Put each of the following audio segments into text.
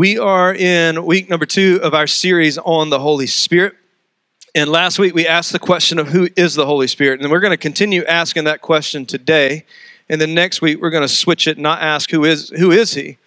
We are in week number two of our series on the Holy Spirit. And last week we asked the question of who is the Holy Spirit. And we're going to continue asking that question today. And then next week we're going to switch it, not ask who is who is he,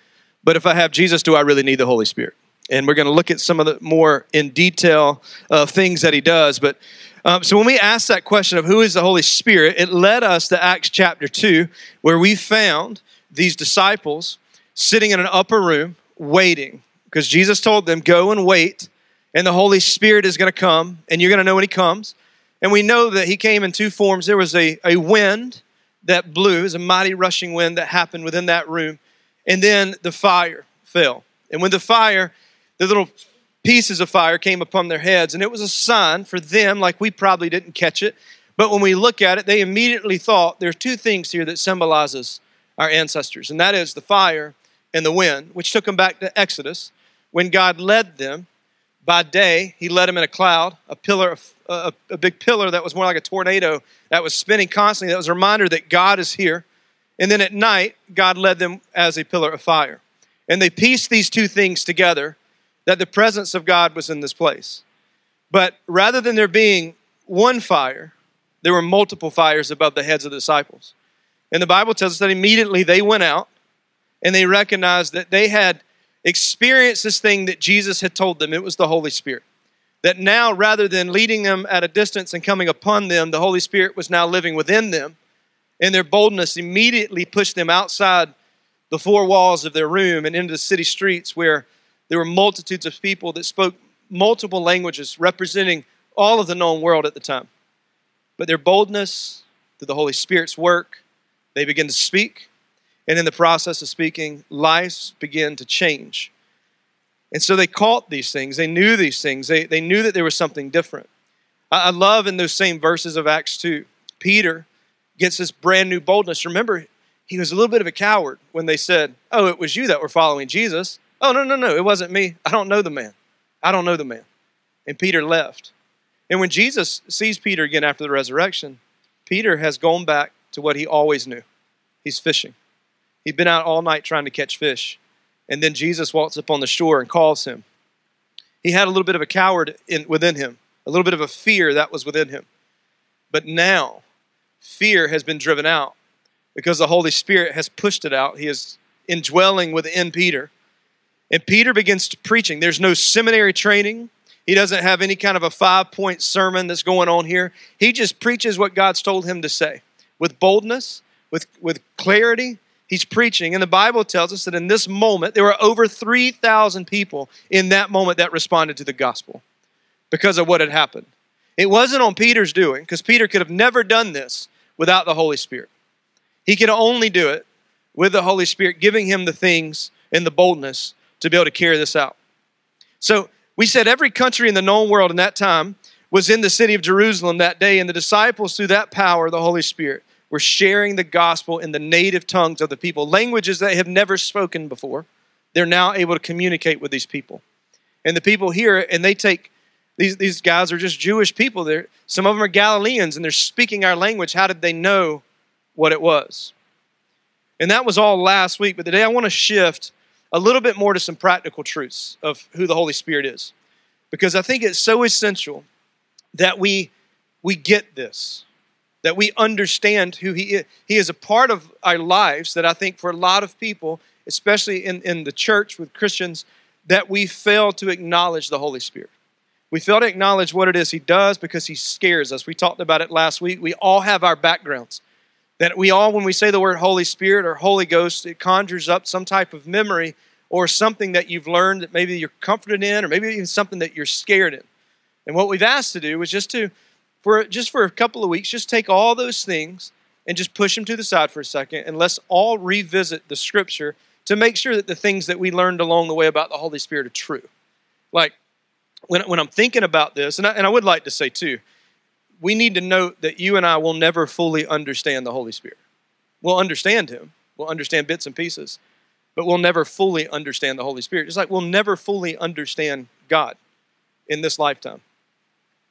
but if I have Jesus, do I really need the Holy Spirit? And we're going to look at some of the more in detail uh, things that he does. But um, so when we asked that question of who is the Holy Spirit, it led us to Acts chapter 2, where we found these disciples sitting in an upper room waiting because Jesus told them, Go and wait, and the Holy Spirit is going to come, and you're going to know when He comes. And we know that He came in two forms. There was a, a wind that blew, it was a mighty rushing wind that happened within that room, and then the fire fell. And when the fire, the little pieces of fire came upon their heads, and it was a sign for them, like we probably didn't catch it. But when we look at it, they immediately thought there's two things here that symbolizes our ancestors, and that is the fire and the wind, which took them back to Exodus, when God led them by day. He led them in a cloud, a pillar, a, a big pillar that was more like a tornado that was spinning constantly. That was a reminder that God is here. And then at night, God led them as a pillar of fire. And they pieced these two things together that the presence of God was in this place. But rather than there being one fire, there were multiple fires above the heads of the disciples. And the Bible tells us that immediately they went out and they recognized that they had experienced this thing that Jesus had told them. It was the Holy Spirit. That now, rather than leading them at a distance and coming upon them, the Holy Spirit was now living within them. And their boldness immediately pushed them outside the four walls of their room and into the city streets where there were multitudes of people that spoke multiple languages representing all of the known world at the time. But their boldness, through the Holy Spirit's work, they began to speak and in the process of speaking, lives begin to change. And so they caught these things. They knew these things. They, they knew that there was something different. I, I love in those same verses of Acts 2, Peter gets this brand new boldness. Remember, he was a little bit of a coward when they said, Oh, it was you that were following Jesus. Oh, no, no, no, it wasn't me. I don't know the man. I don't know the man. And Peter left. And when Jesus sees Peter again after the resurrection, Peter has gone back to what he always knew he's fishing. He'd been out all night trying to catch fish. And then Jesus walks up on the shore and calls him. He had a little bit of a coward in, within him, a little bit of a fear that was within him. But now, fear has been driven out because the Holy Spirit has pushed it out. He is indwelling within Peter. And Peter begins preaching. There's no seminary training. He doesn't have any kind of a five point sermon that's going on here. He just preaches what God's told him to say with boldness, with, with clarity, he's preaching. And the Bible tells us that in this moment, there were over 3,000 people in that moment that responded to the gospel because of what had happened. It wasn't on Peter's doing, because Peter could have never done this without the Holy Spirit. He could only do it with the Holy Spirit giving him the things and the boldness to be able to carry this out. So we said every country in the known world in that time was in the city of Jerusalem that day, and the disciples, through that power, the Holy Spirit, were sharing the gospel in the native tongues of the people, languages they have never spoken before. They're now able to communicate with these people. And the people hear it and they take these, these guys are just Jewish people. They're, some of them are Galileans and they're speaking our language. How did they know what it was? And that was all last week. But today I want to shift a little bit more to some practical truths of who the Holy Spirit is. Because I think it's so essential that we, we get this that we understand who He is. He is a part of our lives that I think for a lot of people, especially in, in the church with Christians, that we fail to acknowledge the Holy Spirit. We fail to acknowledge what it is He does because He scares us. We talked about it last week. We all have our backgrounds. That we all, when we say the word Holy Spirit or Holy Ghost, it conjures up some type of memory or something that you've learned that maybe you're comforted in, or maybe even something that you're scared in. And what we've asked to do is just to for just for a couple of weeks, just take all those things and just push them to the side for a second, and let's all revisit the scripture to make sure that the things that we learned along the way about the Holy Spirit are true. Like when, when I'm thinking about this, and I, and I would like to say too, we need to note that you and I will never fully understand the Holy Spirit. We'll understand Him, we'll understand bits and pieces, but we'll never fully understand the Holy Spirit. Just like we'll never fully understand God in this lifetime.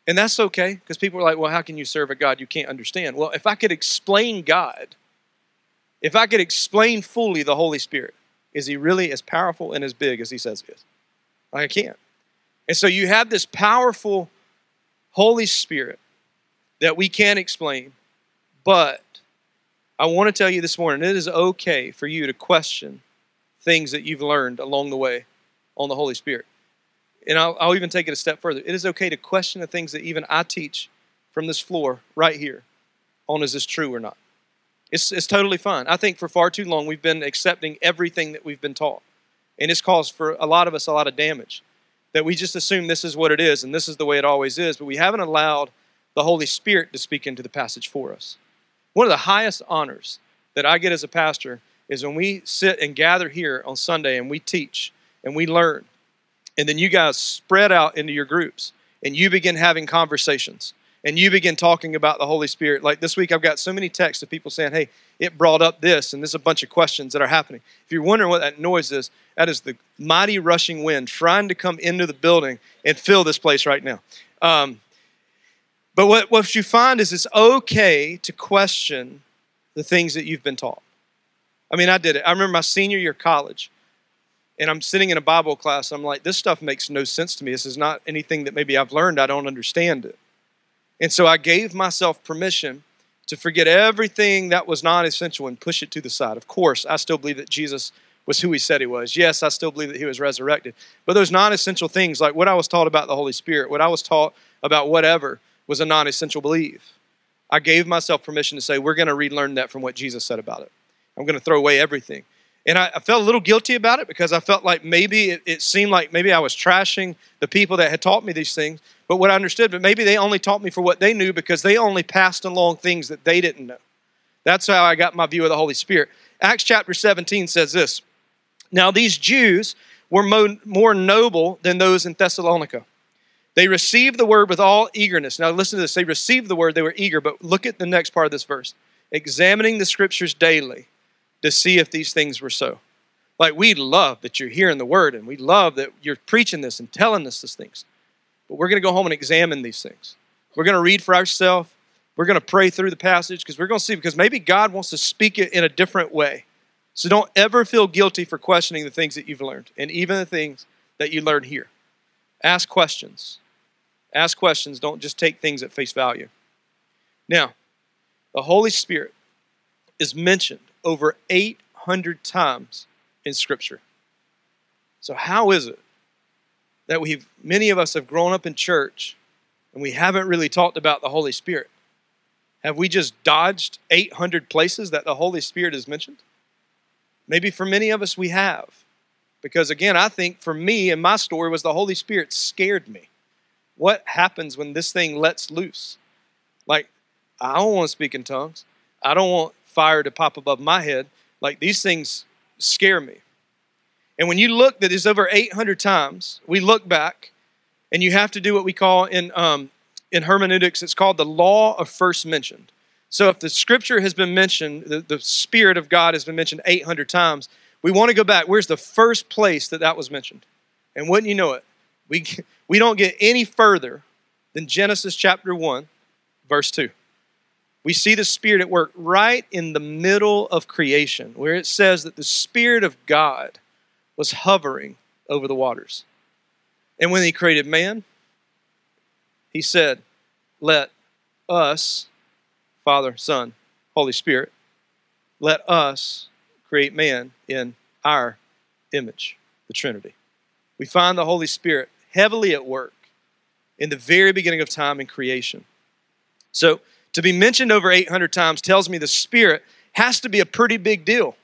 And that's okay because people are like, well, how can you serve a God you can't understand? Well, if I could explain God, if I could explain fully the Holy Spirit, is he really as powerful and as big as he says he is? I can't. And so you have this powerful Holy Spirit that we can't explain, but I want to tell you this morning it is okay for you to question things that you've learned along the way on the Holy Spirit. And I'll, I'll, even take it a step further. It is okay to question the things that even I teach from this floor right here on is this true or not. It's, it's totally fine. I think for far too long we've been accepting everything that we've been taught. And it's caused for a lot of us a lot of damage. That we just assume this is what it is and this is the way it always is, but we haven't allowed the Holy Spirit to speak into the passage for us. One of the highest honors that I get as a pastor is when we sit and gather here on Sunday and we teach and we learn. And then you guys spread out into your groups and you begin having conversations and you begin talking about the Holy Spirit. Like this week, I've got so many texts of people saying, Hey, it brought up this, and there's a bunch of questions that are happening. If you're wondering what that noise is, that is the mighty rushing wind trying to come into the building and fill this place right now. Um, but what, what you find is it's okay to question the things that you've been taught. I mean, I did it. I remember my senior year of college, and I'm sitting in a Bible class. I'm like, this stuff makes no sense to me. This is not anything that maybe I've learned. I don't understand it. And so I gave myself permission to forget everything that was non essential and push it to the side. Of course, I still believe that Jesus was who he said he was. Yes, I still believe that he was resurrected. But those non essential things, like what I was taught about the Holy Spirit, what I was taught about whatever, was a non essential belief. I gave myself permission to say, we're going to relearn that from what Jesus said about it. I'm going to throw away everything. And I, I, felt a little guilty about it because I felt like maybe it, it, seemed like maybe I was trashing the people that had taught me these things. But what I understood, but maybe they only taught me for what they knew because they only passed along things that they didn't know. That's how I got my view of the Holy Spirit. Acts chapter 17 says this Now these Jews were mo- more noble than those in Thessalonica. They received the word with all eagerness. Now listen to this. They received the word, they were eager, but look at the next part of this verse. Examining the scriptures daily to see if these things were so. Like we love that you're hearing the word and we love that you're preaching this and telling us these things. But we're going to go home and examine these things. We're going to read for ourselves. We're going to pray through the passage because we're going to see because maybe God wants to speak it in a different way. So don't ever feel guilty for questioning the things that you've learned and even the things that you learned here. Ask questions. Ask questions. Don't just take things at face value. Now, the Holy Spirit is mentioned over 800 times in Scripture. So, how is it that we've, many of us have grown up in church and we haven't really talked about the Holy Spirit? Have we just dodged 800 places that the Holy Spirit is mentioned? Maybe for many of us we have. Because again, I think for me and my story was the Holy Spirit scared me. What happens when this thing lets loose? Like, I don't want to speak in tongues. I don't want fire to pop above my head. Like these things scare me. And when you look that is over 800 times, we look back and you have to do what we call in, um, in hermeneutics, it's called the law of first mentioned. So if the scripture has been mentioned, the, the Spirit of God has been mentioned 800 times, we want to go back. Where's the first place that that was mentioned? And wouldn't you know it? We, we don't get any further than Genesis chapter 1, verse 2 we see the Spirit at work right in the middle of creation, where it says that the Spirit of God was hovering over the waters. And when He created man, He said, Let us, Father, Son, Holy Spirit, let us create man in our image, the Trinity. We find the Holy Spirit heavily at work in the very beginning of time in creation. So, to be mentioned over 800 times tells me the Spirit has to be a pretty big deal.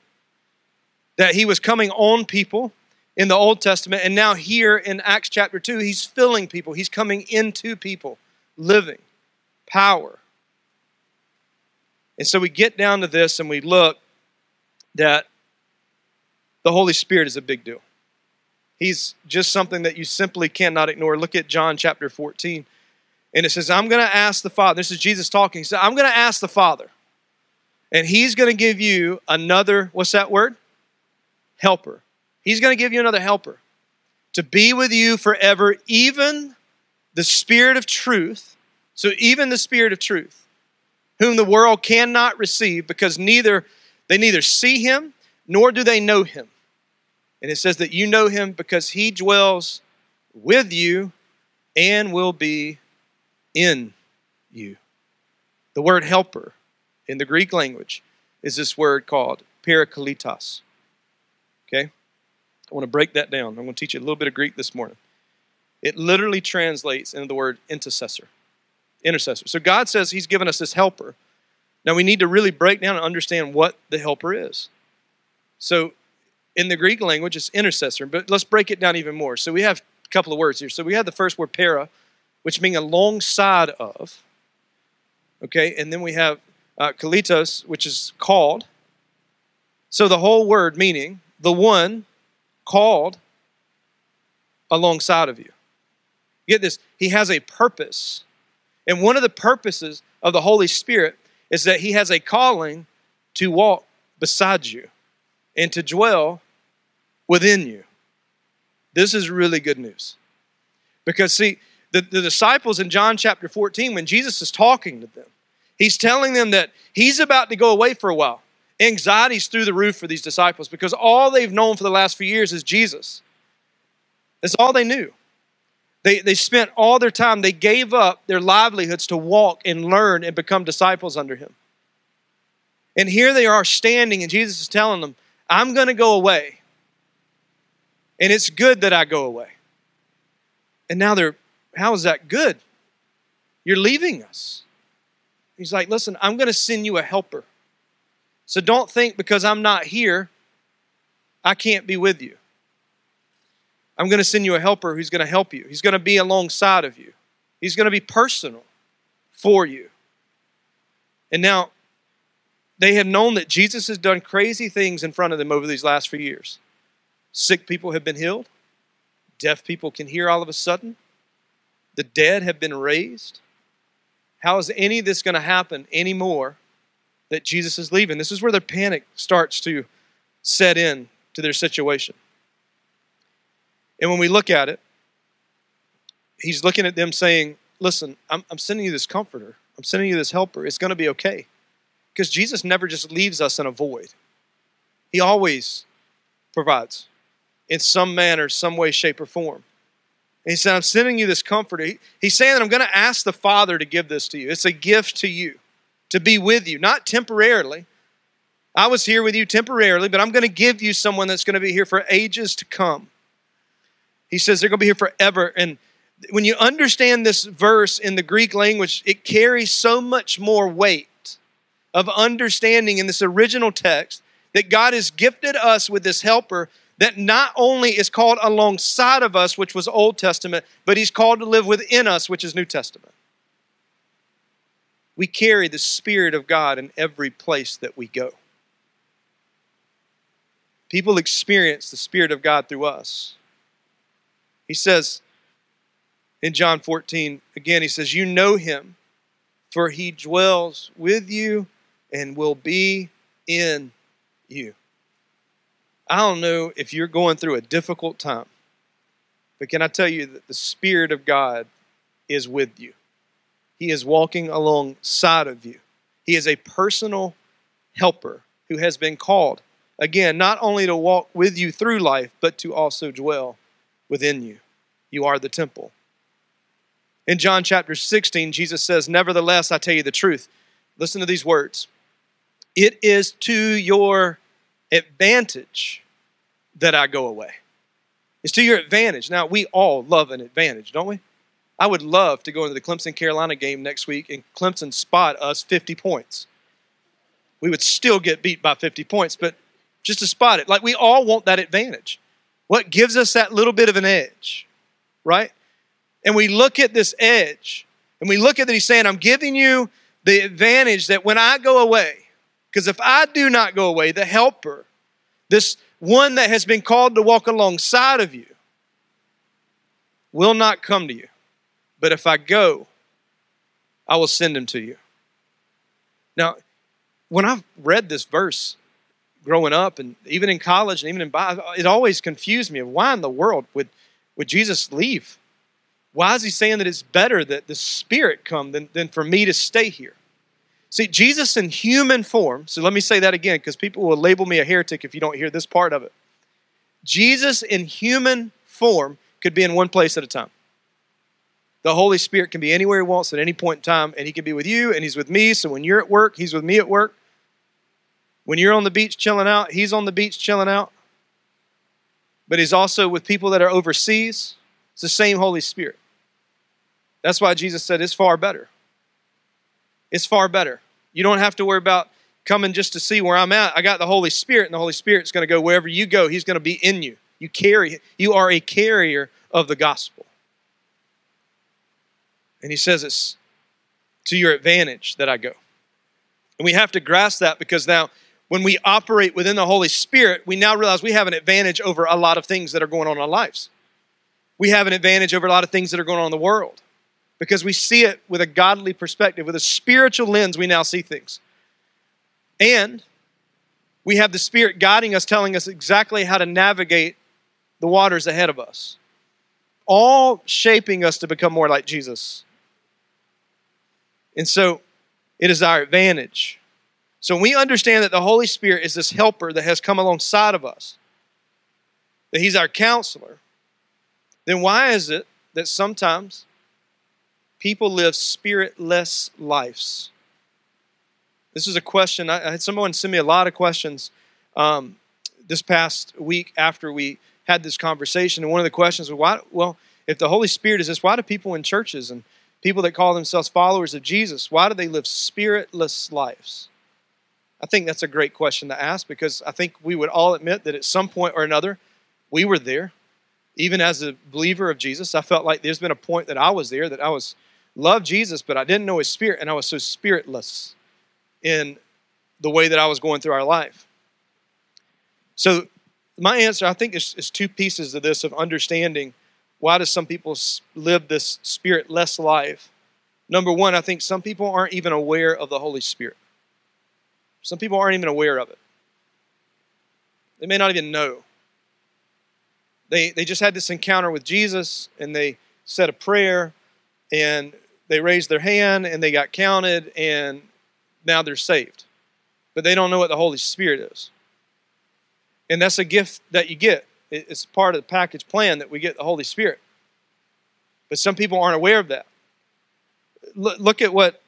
That He was coming on people in the Old Testament, and now here in Acts chapter 2, He's filling people, He's coming into people, living, power. And so we get down to this and we look that the Holy Spirit is a big deal. He's just something that you simply cannot ignore. Look at John chapter 14. And it says, I'm going to ask the Father. This is Jesus talking. He said, I'm going to ask the Father. And he's going to give you another, what's that word? Helper. He's going to give you another helper to be with you forever, even the Spirit of truth. So, even the Spirit of truth, whom the world cannot receive because neither they neither see him nor do they know him. And it says that you know him because he dwells with you and will be in you. The word helper in the Greek language is this word called parakletos. Okay? I want to break that down. I'm going to teach you a little bit of Greek this morning. It literally translates into the word intercessor. Intercessor. So God says He's given us this helper. Now we need to really break down and understand what the helper is. So in the Greek language, it's intercessor, but let's break it down even more. So we have a couple of words here. So we have the first word para, which means alongside of. Okay, and then we have uh, kalitos, which is called. So the whole word meaning the one called alongside of you. Get this, he has a purpose. And one of the purposes of the Holy Spirit is that he has a calling to walk beside you and to dwell within you. This is really good news. Because, see, the, the disciples in John chapter 14, when Jesus is talking to them, he's telling them that he's about to go away for a while. Anxiety's through the roof for these disciples because all they've known for the last few years is Jesus. That's all they knew. They, they spent all their time, they gave up their livelihoods to walk and learn and become disciples under him. And here they are standing, and Jesus is telling them, I'm going to go away. And it's good that I go away. And now they're, how is that good? You're leaving us. He's like, listen, I'm going to send you a helper. So don't think because I'm not here, I can't be with you. I'm going to send you a helper who's going to help you. He's going to be alongside of you. He's going to be personal for you. And now, they have known that Jesus has done crazy things in front of them over these last few years. Sick people have been healed, deaf people can hear all of a sudden, the dead have been raised. How is any of this going to happen anymore that Jesus is leaving? This is where their panic starts to set in to their situation. And when we look at it, he's looking at them saying, Listen, I'm, I'm sending you this comforter, I'm sending you this helper. It's going to be okay. Because Jesus never just leaves us in a void, He always provides in some manner, some way, shape, or form. He said, I'm sending you this comforter. He, he's saying that I'm going to ask the Father to give this to you. It's a gift to you, to be with you, not temporarily. I was here with you temporarily, but I'm going to give you someone that's going to be here for ages to come. He says they're going to be here forever. And when you understand this verse in the Greek language, it carries so much more weight of understanding in this original text that God has gifted us with this helper that not only is called alongside of us, which was Old Testament, but he's called to live within us, which is New Testament. We carry the Spirit of God in every place that we go. People experience the Spirit of God through us. He says in John 14, again, he says, You know him, for he dwells with you and will be in you. I don't know if you're going through a difficult time, but can I tell you that the Spirit of God is with you? He is walking alongside of you. He is a personal helper who has been called, again, not only to walk with you through life, but to also dwell within you. You are the temple. In John chapter 16, Jesus says, Nevertheless, I tell you the truth. Listen to these words. It is to your advantage that I go away. It's to your advantage. Now, we all love an advantage, don't we? I would love to go into the Clemson Carolina game next week and Clemson spot us 50 points. We would still get beat by 50 points, but just to spot it. Like we all want that advantage. What gives us that little bit of an edge, right? And we look at this edge and we look at that he's saying, I'm giving you the advantage that when I go away, because if I do not go away, the helper, this one that has been called to walk alongside of you, will not come to you. But if I go, I will send him to you. Now, when I've read this verse, growing up and even in college and even in Bible, it always confused me why in the world would, would Jesus leave? Why is he saying that it's better that the Spirit come than, than for me to stay here? See, Jesus in human form, so let me say that again because people will label me a heretic if you don't hear this part of it. Jesus in human form could be in one place at a time. The Holy Spirit can be anywhere He wants at any point in time, and He can be with you, and He's with me. So when you're at work, He's with me at work. When you're on the beach chilling out, He's on the beach chilling out. But He's also with people that are overseas. It's the same Holy Spirit. That's why Jesus said it's far better. It's far better. You don't have to worry about coming just to see where I'm at. I got the Holy Spirit, and the Holy Spirit's going to go wherever you go. He's going to be in you. You carry. You are a carrier of the gospel. And he says it's to your advantage that I go. And we have to grasp that because now, when we operate within the Holy Spirit, we now realize we have an advantage over a lot of things that are going on in our lives. We have an advantage over a lot of things that are going on in the world because we see it with a godly perspective, with a spiritual lens, we now see things. And we have the Spirit guiding us, telling us exactly how to navigate the waters ahead of us, all shaping us to become more like Jesus. And so it is our advantage. So we understand that the Holy Spirit is this helper that has come alongside of us, that He's our counselor, then why is it that sometimes people live spiritless lives? This is a question. I had someone send me a lot of questions um, this past week after we had this conversation. And one of the questions was, why? Well, if the Holy Spirit is this, why do people in churches and people that call themselves followers of Jesus, why do they live spiritless lives? I think that's a great question to ask because I think we would all admit that at some point or another, we were there. Even as a believer of Jesus, I felt like there's been a point that I was there, that I was loved Jesus, but I didn't know his spirit, and I was so spiritless in the way that I was going through our life. So, my answer, I think, is, is two pieces of this of understanding why do some people live this spirit-less life? Number one, I think some people aren't even aware of the Holy Spirit. Some people aren't even aware of it. They may not even know. They, they just had this encounter with Jesus and they said a prayer and they raised their hand and they got counted and now they're saved. But they don't know what the Holy Spirit is. And that's a gift that you get. It's part of the package plan that we get the Holy Spirit. But some people aren't aware of that. Look at what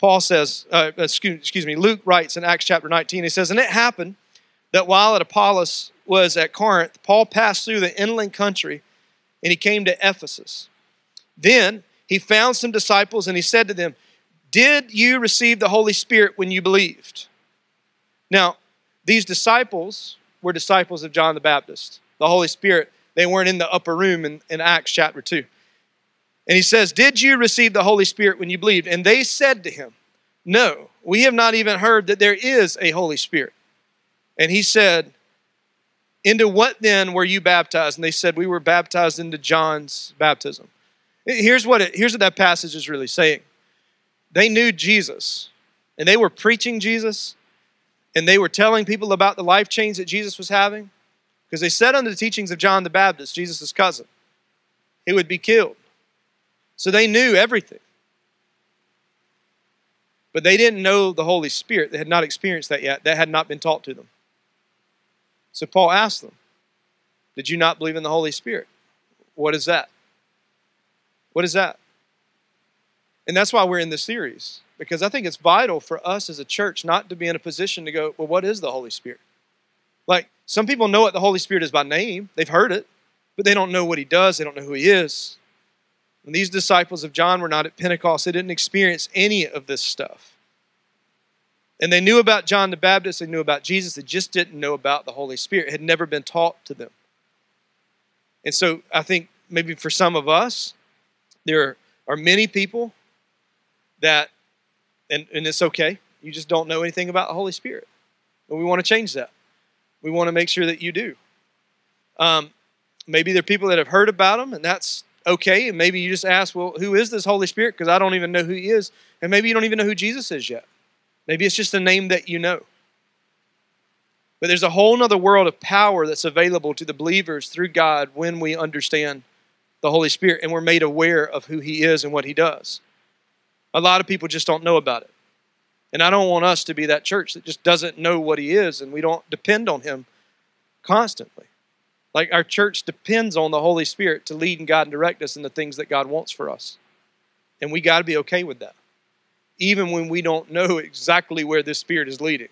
Paul says, uh, excuse, excuse me, Luke writes in Acts chapter 19. He says, And it happened that while at Apollos was at Corinth, Paul passed through the inland country and he came to Ephesus. Then he found some disciples and he said to them, Did you receive the Holy Spirit when you believed? Now, these disciples were disciples of John the Baptist. The Holy Spirit, they weren't in the upper room in, in Acts chapter 2. And he says, Did you receive the Holy Spirit when you believed? And they said to him, No, we have not even heard that there is a Holy Spirit. And he said, Into what then were you baptized? And they said, We were baptized into John's baptism. Here's what, it, here's what that passage is really saying they knew Jesus, and they were preaching Jesus, and they were telling people about the life change that Jesus was having, because they said under the teachings of John the Baptist, Jesus' cousin, he would be killed. So they knew everything. But they didn't know the Holy Spirit. They had not experienced that yet. That had not been taught to them. So Paul asked them, Did you not believe in the Holy Spirit? What is that? What is that? And that's why we're in this series, because I think it's vital for us as a church not to be in a position to go, well, what is the Holy Spirit? Like, some people know what the Holy Spirit is by name, they've heard it, but they don't know what he does, they don't know who he is. And these disciples of John were not at Pentecost, they didn't experience any of this stuff. And they knew about John the Baptist, they knew about Jesus, they just didn't know about the Holy Spirit. It had never been taught to them. And so I think maybe for some of us, there are many people that, and, and it's okay, you just don't know anything about the Holy Spirit. But we want to change that. We want to make sure that you do. Um, maybe there are people that have heard about them, and that's okay. And maybe you just ask, well, who is this Holy Spirit? Because I don't even know who he is. And maybe you don't even know who Jesus is yet. Maybe it's just a name that you know. But there's a whole other world of power that's available to the believers through God when we understand the Holy Spirit and we're made aware of who He is and what He does. A lot of people just don't know about it. And I don't want us to be that church that just doesn't know what He is and we don't depend on Him constantly. Like our church depends on the Holy Spirit to lead and guide and direct us in the things that God wants for us. And we got to be okay with that, even when we don't know exactly where this Spirit is leading.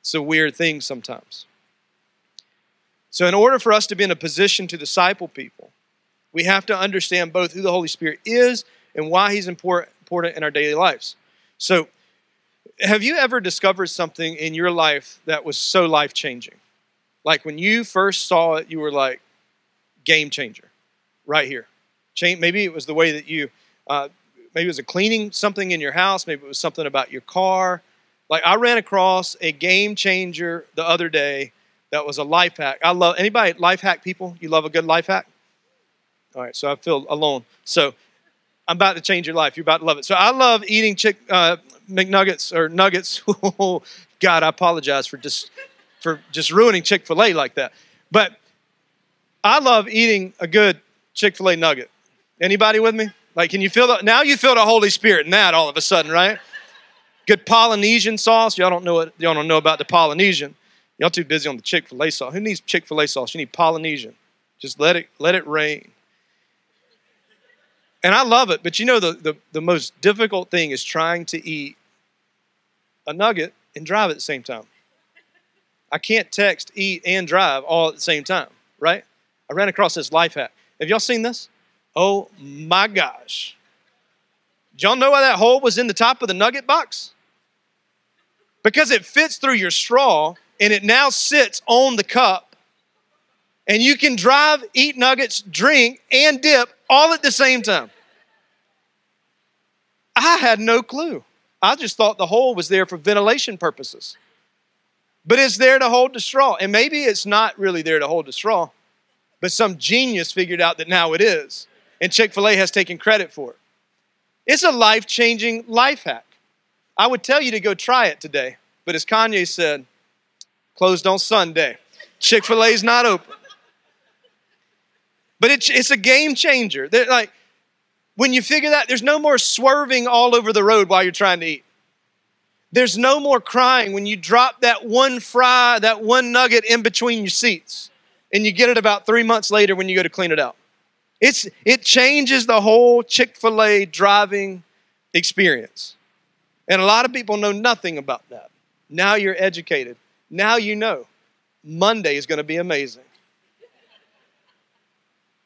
It's a weird thing sometimes. So, in order for us to be in a position to disciple people, we have to understand both who the Holy Spirit is and why He's important in our daily lives. So, have you ever discovered something in your life that was so life changing? Like when you first saw it, you were like, game changer, right here. Maybe it was the way that you, uh, maybe it was a cleaning something in your house, maybe it was something about your car. Like I ran across a game changer the other day that was a life hack. I love anybody life hack people. You love a good life hack. All right, so I feel alone. So I'm about to change your life. You're about to love it. So I love eating chick uh, McNuggets or nuggets. God, I apologize for just for just ruining Chick Fil A like that. But I love eating a good Chick Fil A nugget. Anybody with me? Like, can you feel the now? You feel the Holy Spirit in that all of a sudden, right? Good Polynesian sauce. Y'all don't know what y'all don't know about the Polynesian. Y'all too busy on the Chick Fil A sauce. Who needs Chick Fil A sauce? You need Polynesian. Just let it let it rain. And I love it, but you know the, the, the most difficult thing is trying to eat a nugget and drive at the same time. I can't text, eat, and drive all at the same time, right? I ran across this life hack. Have y'all seen this? Oh my gosh. Did y'all know why that hole was in the top of the nugget box? Because it fits through your straw and it now sits on the cup. And you can drive, eat nuggets, drink, and dip all at the same time. I had no clue. I just thought the hole was there for ventilation purposes. But it's there to hold the straw. And maybe it's not really there to hold the straw, but some genius figured out that now it is. And Chick fil A has taken credit for it. It's a life changing life hack. I would tell you to go try it today, but as Kanye said, closed on Sunday. Chick fil A is not open. But it's, it's a game changer. They're like, when you figure that, there's no more swerving all over the road while you're trying to eat. There's no more crying when you drop that one fry, that one nugget in between your seats, and you get it about three months later when you go to clean it out. It's, it changes the whole Chick fil A driving experience. And a lot of people know nothing about that. Now you're educated. Now you know. Monday is going to be amazing.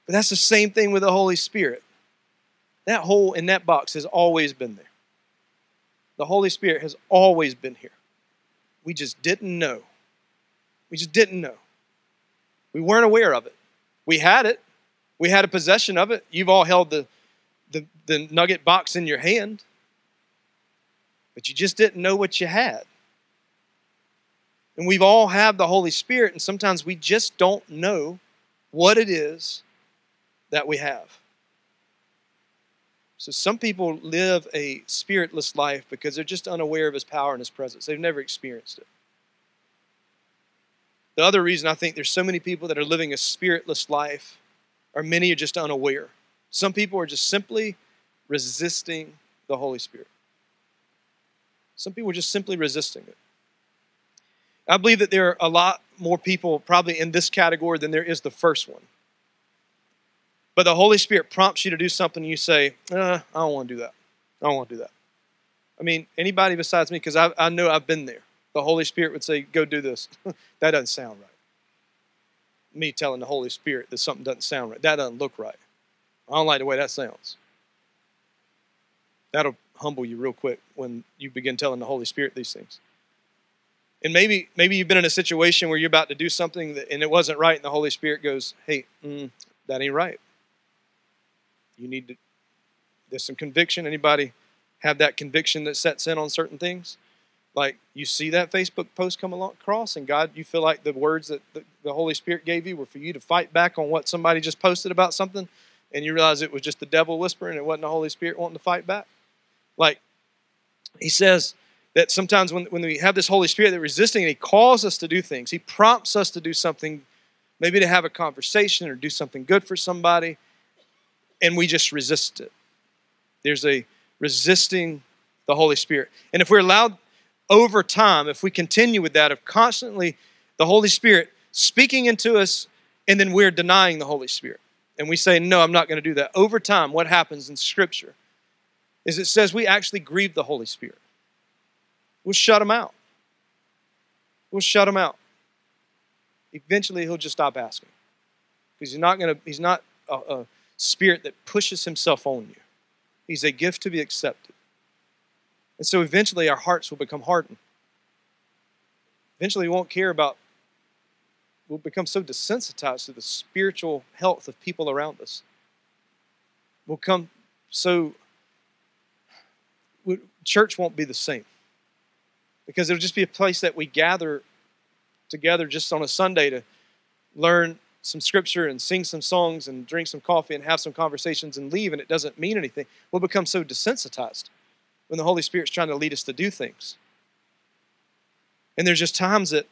But that's the same thing with the Holy Spirit. That hole in that box has always been there. The Holy Spirit has always been here. We just didn't know. We just didn't know. We weren't aware of it. We had it. We had a possession of it. You've all held the, the, the nugget box in your hand, but you just didn't know what you had. And we've all had the Holy Spirit, and sometimes we just don't know what it is that we have. So some people live a spiritless life because they're just unaware of his power and his presence. They've never experienced it. The other reason I think there's so many people that are living a spiritless life are many are just unaware. Some people are just simply resisting the Holy Spirit. Some people are just simply resisting it. I believe that there are a lot more people probably in this category than there is the first one. But the Holy Spirit prompts you to do something, and you say, uh, I don't want to do that. I don't want to do that. I mean, anybody besides me, because I, I know I've been there. The Holy Spirit would say, Go do this. that doesn't sound right. Me telling the Holy Spirit that something doesn't sound right. That doesn't look right. I don't like the way that sounds. That'll humble you real quick when you begin telling the Holy Spirit these things. And maybe maybe you've been in a situation where you're about to do something that, and it wasn't right, and the Holy Spirit goes, "Hey, mm, that ain't right. You need to, there's some conviction. Anybody have that conviction that sets in on certain things? Like you see that Facebook post come along across, and God, you feel like the words that the, the Holy Spirit gave you were for you to fight back on what somebody just posted about something, and you realize it was just the devil whispering, it wasn't the Holy Spirit wanting to fight back. Like he says that sometimes when, when we have this Holy Spirit that resisting, and he calls us to do things. He prompts us to do something, maybe to have a conversation or do something good for somebody and we just resist it. There's a resisting the Holy Spirit. And if we're allowed over time, if we continue with that, of constantly the Holy Spirit speaking into us and then we're denying the Holy Spirit. And we say, No, I'm not going to do that. Over time, what happens in Scripture is it says we actually grieve the Holy Spirit. We'll shut him out. We'll shut him out. Eventually, he'll just stop asking because he's not going to. He's not a, a spirit that pushes himself on you. He's a gift to be accepted. And so eventually our hearts will become hardened. Eventually we won't care about, we'll become so desensitized to the spiritual health of people around us. We'll come so, church won't be the same. Because it'll just be a place that we gather together just on a Sunday to learn some scripture and sing some songs and drink some coffee and have some conversations and leave and it doesn't mean anything, we'll become so desensitized when the Holy Spirit's trying to lead us to do things. And there's just times that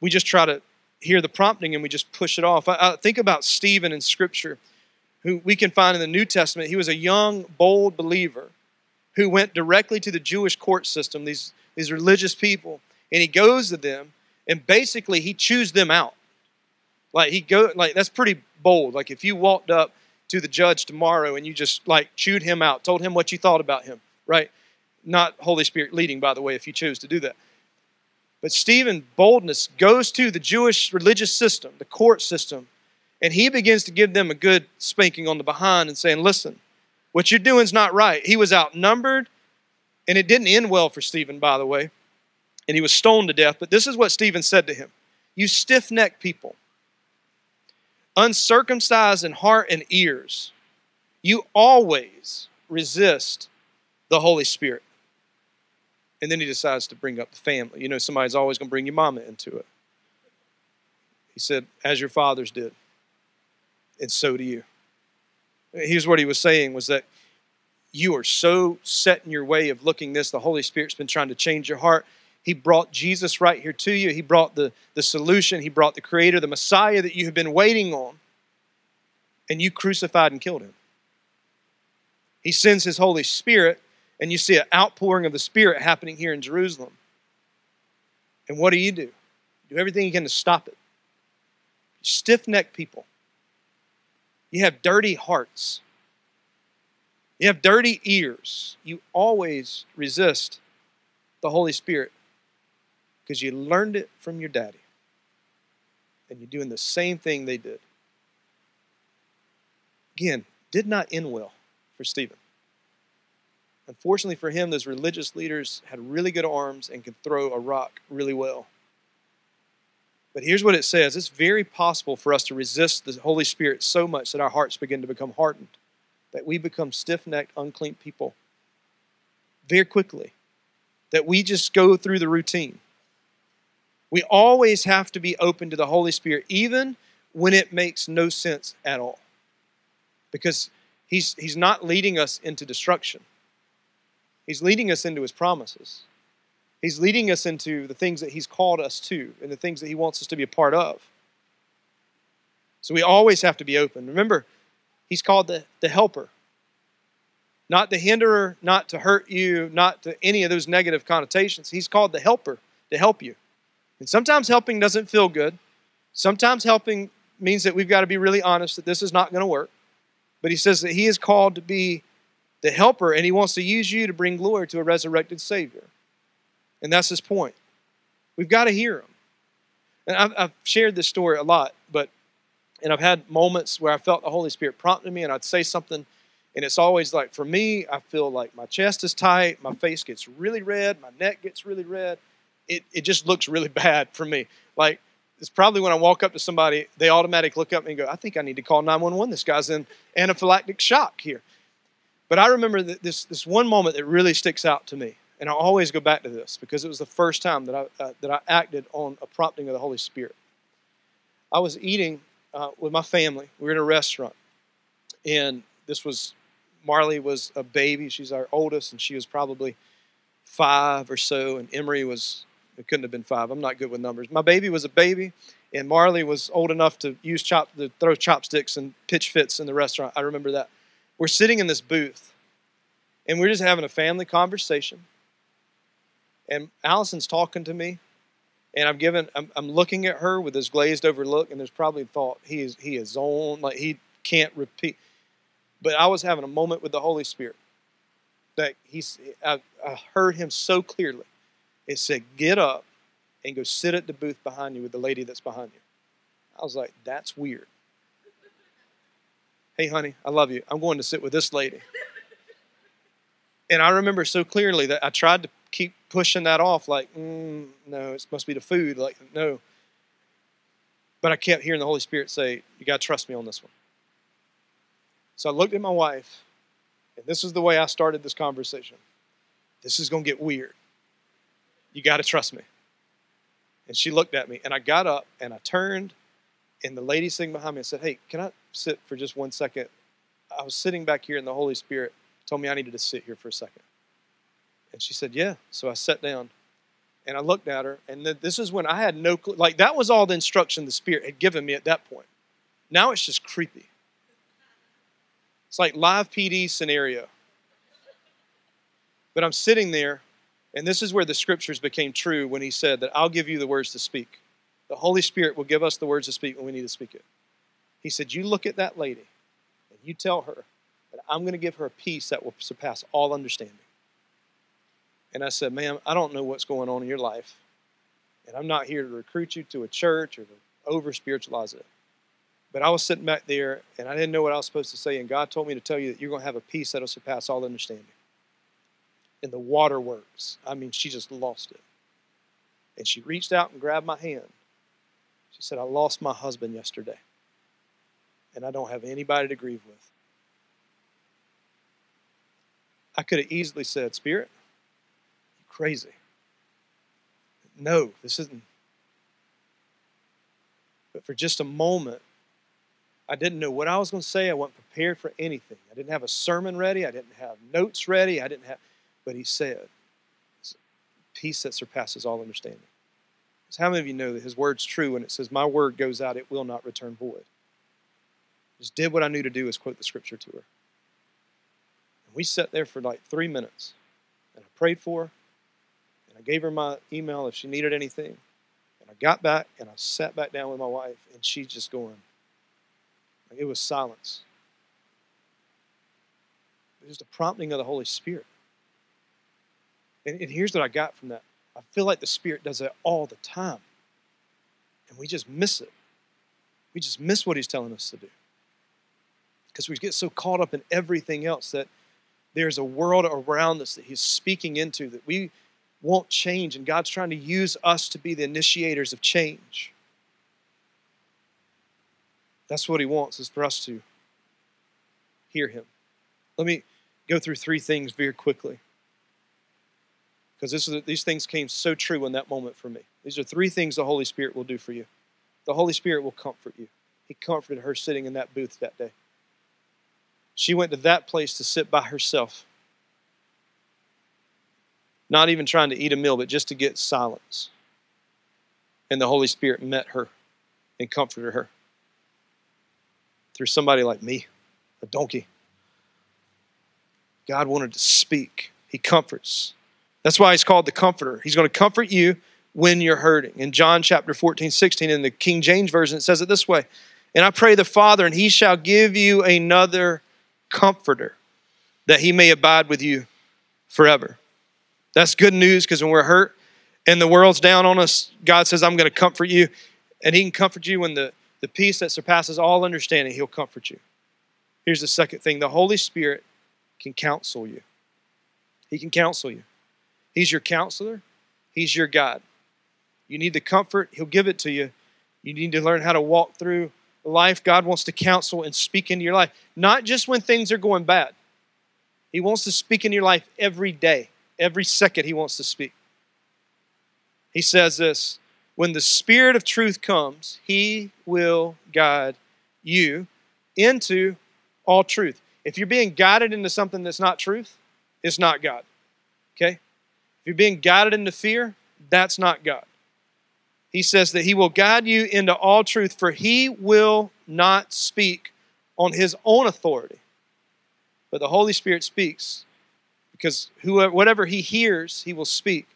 we just try to hear the prompting and we just push it off. I, I think about Stephen in Scripture, who we can find in the New Testament. He was a young, bold believer who went directly to the Jewish court system, these, these religious people, and he goes to them and basically he chews them out. Like he go like that's pretty bold. Like if you walked up to the judge tomorrow and you just like chewed him out, told him what you thought about him, right? Not Holy Spirit leading, by the way, if you choose to do that. But Stephen boldness goes to the Jewish religious system, the court system, and he begins to give them a good spanking on the behind and saying, Listen, what you're doing is not right. He was outnumbered, and it didn't end well for Stephen, by the way, and he was stoned to death. But this is what Stephen said to him You stiff necked people uncircumcised in heart and ears, you always resist the Holy Spirit. And then he decides to bring up the family. You know, somebody's always going to bring your mama into it. He said, as your fathers did, and so do you. Here's what he was saying was that you are so set in your way of looking this. The Holy Spirit's been trying to change your heart. He brought Jesus right here to you. He brought the, the solution. He brought the Creator, the Messiah that you have been waiting on. And you crucified and killed him. He sends His Holy Spirit, and you see an outpouring of the Spirit happening here in Jerusalem. And what do you do? do everything you can to stop it. Stiff necked people. You have dirty hearts. You have dirty ears. You always resist the Holy Spirit because you learned it from your daddy. And you're doing the same thing they did. Again, did not end well for Stephen. Unfortunately for him, those religious leaders had really good arms and could throw a rock really well. But here's what it says it's very possible for us to resist the Holy Spirit so much that our hearts begin to become hardened, that we become stiff necked, unclean people very quickly, that we just go through the routine. We always have to be open to the Holy Spirit, even when it makes no sense at all. Because he's, he's not leading us into destruction, He's leading us into His promises. He's leading us into the things that He's called us to and the things that He wants us to be a part of. So we always have to be open. Remember, He's called the, the helper, not the hinderer, not to hurt you, not to any of those negative connotations. He's called the helper to help you. And sometimes helping doesn't feel good. Sometimes helping means that we've got to be really honest that this is not going to work. But he says that he is called to be the helper and he wants to use you to bring glory to a resurrected Savior. And that's his point. We've got to hear him. And I've, I've shared this story a lot, but and I've had moments where I felt the Holy Spirit prompting me, and I'd say something, and it's always like for me, I feel like my chest is tight, my face gets really red, my neck gets really red, it, it just looks really bad for me. Like, it's probably when I walk up to somebody, they automatically look up and go, I think I need to call 911. This guy's in anaphylactic shock here. But I remember this, this one moment that really sticks out to me. And I always go back to this because it was the first time that I, uh, that I acted on a prompting of the Holy Spirit. I was eating uh, with my family. We were in a restaurant. And this was, Marley was a baby. She's our oldest, and she was probably five or so. And Emery was it couldn't have been five. I'm not good with numbers. My baby was a baby, and Marley was old enough to use chop to throw chopsticks and pitch fits in the restaurant. I remember that. We're sitting in this booth, and we're just having a family conversation. And Allison's talking to me, And I'm giving, I'm, I'm looking at her with this glazed over look, and there's probably thought he is he is on like he can't repeat. But I was having a moment with the Holy Spirit that he's I, I heard him so clearly. It said, "Get up and go sit at the booth behind you with the lady that's behind you." I was like, "That's weird." Hey, honey, I love you. I'm going to sit with this lady. And I remember so clearly that I tried to keep pushing that off, like, mm, no, it must be the food. Like, no. But I kept hearing the Holy Spirit say, You got to trust me on this one. So I looked at my wife, and this is the way I started this conversation. This is going to get weird. You got to trust me. And she looked at me, and I got up and I turned, and the lady sitting behind me said, Hey, can I sit for just one second? I was sitting back here, and the Holy Spirit told me I needed to sit here for a second. And she said, Yeah. So I sat down and I looked at her. And this is when I had no clue. Like, that was all the instruction the Spirit had given me at that point. Now it's just creepy. It's like live PD scenario. But I'm sitting there, and this is where the scriptures became true when he said that I'll give you the words to speak. The Holy Spirit will give us the words to speak when we need to speak it. He said, You look at that lady and you tell her that I'm going to give her a peace that will surpass all understanding. And I said, Ma'am, I don't know what's going on in your life. And I'm not here to recruit you to a church or to over spiritualize it. But I was sitting back there and I didn't know what I was supposed to say. And God told me to tell you that you're going to have a peace that'll surpass all understanding. And the waterworks. I mean, she just lost it. And she reached out and grabbed my hand. She said, I lost my husband yesterday. And I don't have anybody to grieve with. I could have easily said, Spirit, you're crazy. No, this isn't. But for just a moment, I didn't know what I was going to say. I wasn't prepared for anything. I didn't have a sermon ready. I didn't have notes ready. I didn't have, but he said, peace that surpasses all understanding. So how many of you know that his word's true when it says, My word goes out, it will not return void? Just did what I knew to do is quote the scripture to her. And we sat there for like three minutes, and I prayed for her, and I gave her my email if she needed anything. And I got back, and I sat back down with my wife, and she's just going. It was silence. It was just a prompting of the Holy Spirit. And, and here's what I got from that. I feel like the Spirit does that all the time. And we just miss it. We just miss what He's telling us to do. Because we get so caught up in everything else that there's a world around us that He's speaking into that we won't change, and God's trying to use us to be the initiators of change. That's what He wants, is for us to hear Him. Let me go through three things very quickly. Because these things came so true in that moment for me. These are three things the Holy Spirit will do for you. The Holy Spirit will comfort you. He comforted her sitting in that booth that day. She went to that place to sit by herself. Not even trying to eat a meal, but just to get silence. And the Holy Spirit met her and comforted her through somebody like me, a donkey. God wanted to speak. He comforts. That's why he's called the comforter. He's going to comfort you when you're hurting. In John chapter 14, 16, in the King James Version, it says it this way And I pray the Father, and he shall give you another comforter, that he may abide with you forever. That's good news because when we're hurt and the world's down on us, God says, I'm going to comfort you. And he can comfort you when the, the peace that surpasses all understanding, he'll comfort you. Here's the second thing the Holy Spirit can counsel you. He can counsel you. He's your counselor, He's your God. You need the comfort, He'll give it to you. You need to learn how to walk through life, God wants to counsel and speak into your life, not just when things are going bad. He wants to speak in your life every day, every second, He wants to speak. He says this when the Spirit of truth comes, He will guide you into all truth. If you're being guided into something that's not truth, it's not God. Okay? You're being guided into fear, that's not God he says that he will guide you into all truth, for he will not speak on his own authority. But the Holy Spirit speaks because whoever, whatever he hears, he will speak.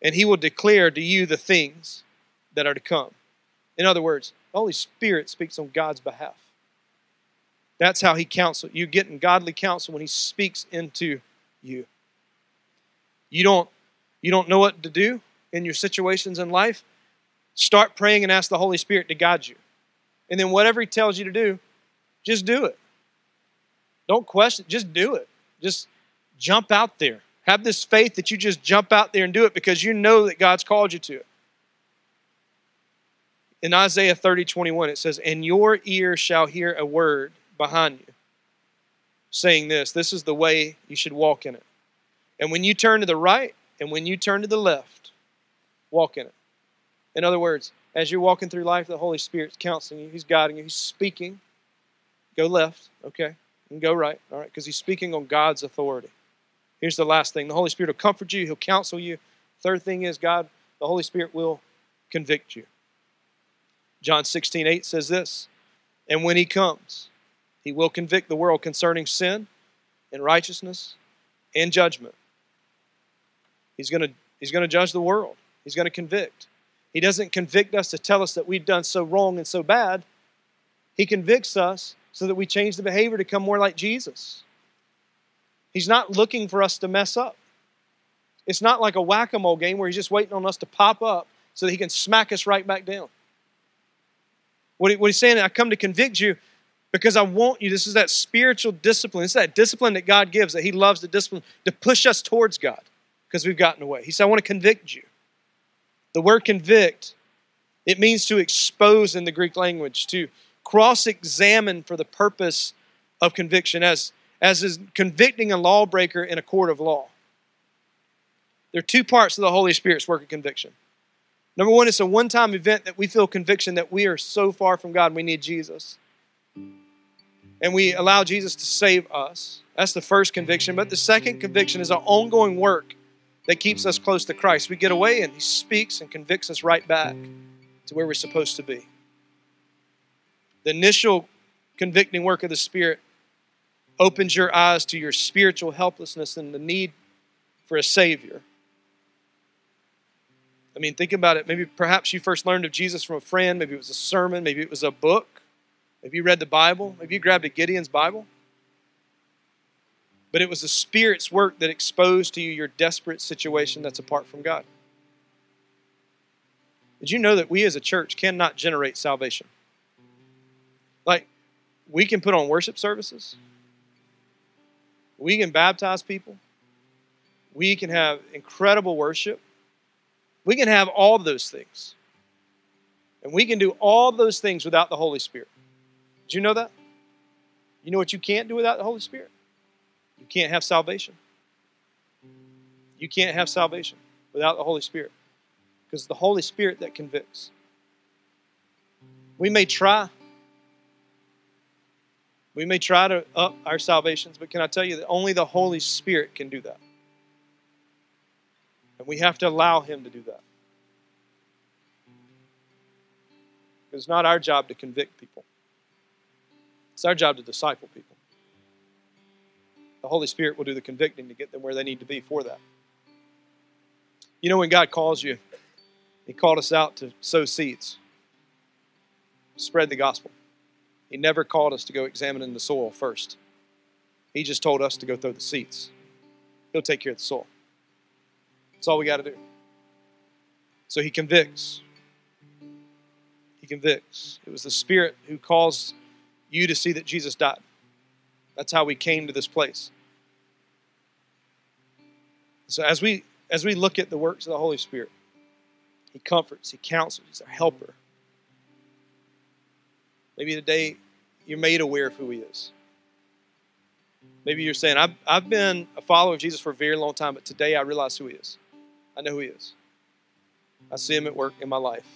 And he will declare to you the things that are to come. In other words, the Holy Spirit speaks on God's behalf. That's how He counsels. You get in godly counsel when He speaks into you. You don't, you don't know what to do in your situations in life. Start praying and ask the Holy Spirit to guide you. And then whatever He tells you to do, just do it. Don't question, just do it. Just jump out there. Have this faith that you just jump out there and do it because you know that God's called you to it. In Isaiah 30, 21, it says, And your ear shall hear a word behind you, saying this This is the way you should walk in it. And when you turn to the right and when you turn to the left, walk in it. In other words, as you're walking through life, the Holy Spirit's counseling you, He's guiding you, He's speaking. Go left, okay, and go right, all right, because He's speaking on God's authority. Here's the last thing the Holy Spirit will comfort you, He'll counsel you. Third thing is, God, the Holy Spirit will convict you. John 16, 8 says this And when He comes, He will convict the world concerning sin and righteousness and judgment. He's going to he's going to judge the world. He's going to convict. He doesn't convict us to tell us that we've done so wrong and so bad. He convicts us so that we change the behavior to come more like Jesus. He's not looking for us to mess up. It's not like a whack a mole game where he's just waiting on us to pop up so that he can smack us right back down. What, he, what he's saying, I come to convict you because I want you. This is that spiritual discipline. It's that discipline that God gives, that he loves to discipline to push us towards God because we've gotten away. He said, I want to convict you. The word convict, it means to expose in the Greek language, to cross examine for the purpose of conviction, as, as is convicting a lawbreaker in a court of law. There are two parts of the Holy Spirit's work of conviction. Number one, it's a one time event that we feel conviction that we are so far from God we need Jesus. And we allow Jesus to save us. That's the first conviction. But the second conviction is an ongoing work that keeps us close to Christ. We get away and He speaks and convicts us right back to where we're supposed to be. The initial convicting work of the Spirit opens your eyes to your spiritual helplessness and the need for a Savior. I mean, think about it. Maybe perhaps you first learned of Jesus from a friend. Maybe it was a sermon. Maybe it was a book. Maybe you read the Bible. Maybe you grabbed a Gideon's Bible but it was the Spirit's work that exposed to you your desperate situation that's apart from God. Did you know that we as a church cannot generate salvation? Like, we can put on worship services, we can baptize people, we can have incredible worship, we can have all those things. And we can do all those things without the Holy Spirit. Did you know that? You know what you can't do without the Holy Spirit? You can't have salvation. You can't have salvation without the Holy Spirit because the Holy Spirit that convicts. We may try. We may try to up our salvations, but can I tell you that only the Holy Spirit can do that? And we have to allow Him to do that. It's not our job to convict people, it's our job to disciple people. The Holy Spirit will do the convicting to get them where they need to be for that. You know, when God calls you, He called us out to sow seeds, spread the gospel. He never called us to go examine the soil first. He just told us to go throw the seeds. He'll take care of the soil. That's all we got to do. So He convicts. He convicts. It was the Spirit who caused you to see that Jesus died. That's how we came to this place. So as we as we look at the works of the Holy Spirit, He comforts, He counsels, He's our helper. Maybe today you're made aware of who He is. Maybe you're saying, I've, I've been a follower of Jesus for a very long time, but today I realize who He is. I know who He is. I see Him at work in my life.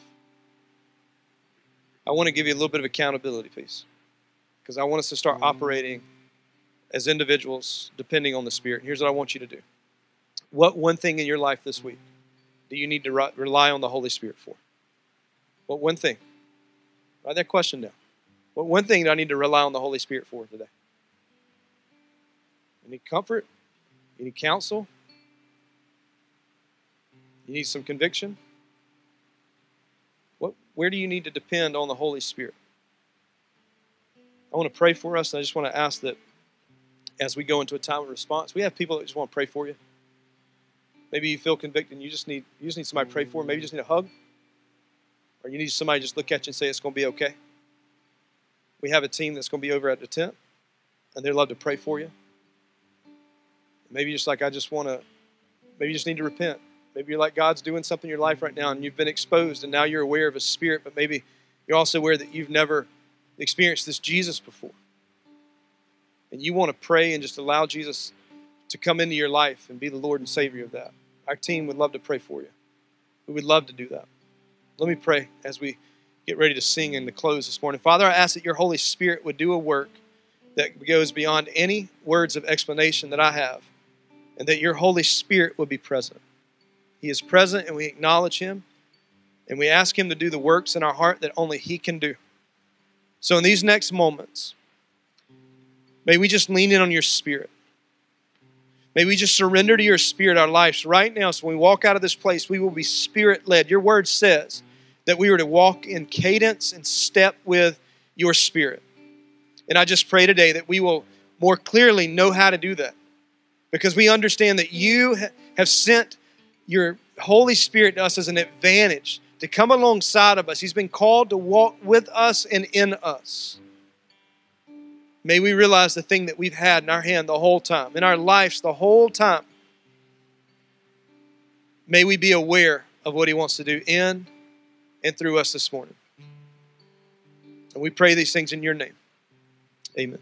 I want to give you a little bit of accountability, please, because I want us to start mm-hmm. operating as individuals depending on the Spirit. Here's what I want you to do. What one thing in your life this week do you need to rely on the Holy Spirit for? What one thing? Write that question down. What one thing do I need to rely on the Holy Spirit for today? Need comfort? Need counsel? You need some conviction? What, Where do you need to depend on the Holy Spirit? I want to pray for us, and I just want to ask that as we go into a time of response, we have people that just want to pray for you. Maybe you feel convicted and you just need you just need somebody to pray for. Maybe you just need a hug. Or you need somebody to just look at you and say it's going to be okay. We have a team that's going to be over at the tent, and they'd love to pray for you. Maybe just like I just want to, maybe you just need to repent. Maybe you're like God's doing something in your life right now, and you've been exposed, and now you're aware of a Spirit, but maybe you're also aware that you've never experienced this Jesus before. And you want to pray and just allow Jesus to come into your life and be the Lord and Savior of that. Our team would love to pray for you. We would love to do that. Let me pray as we get ready to sing and to close this morning. Father, I ask that your Holy Spirit would do a work that goes beyond any words of explanation that I have, and that your Holy Spirit would be present. He is present, and we acknowledge him, and we ask him to do the works in our heart that only he can do. So, in these next moments, may we just lean in on your Spirit. May we just surrender to your Spirit our lives right now. So, when we walk out of this place, we will be Spirit led. Your word says that we were to walk in cadence and step with your Spirit. And I just pray today that we will more clearly know how to do that because we understand that you have sent your Holy Spirit to us as an advantage to come alongside of us. He's been called to walk with us and in us. May we realize the thing that we've had in our hand the whole time, in our lives the whole time. May we be aware of what He wants to do in and through us this morning. And we pray these things in your name. Amen.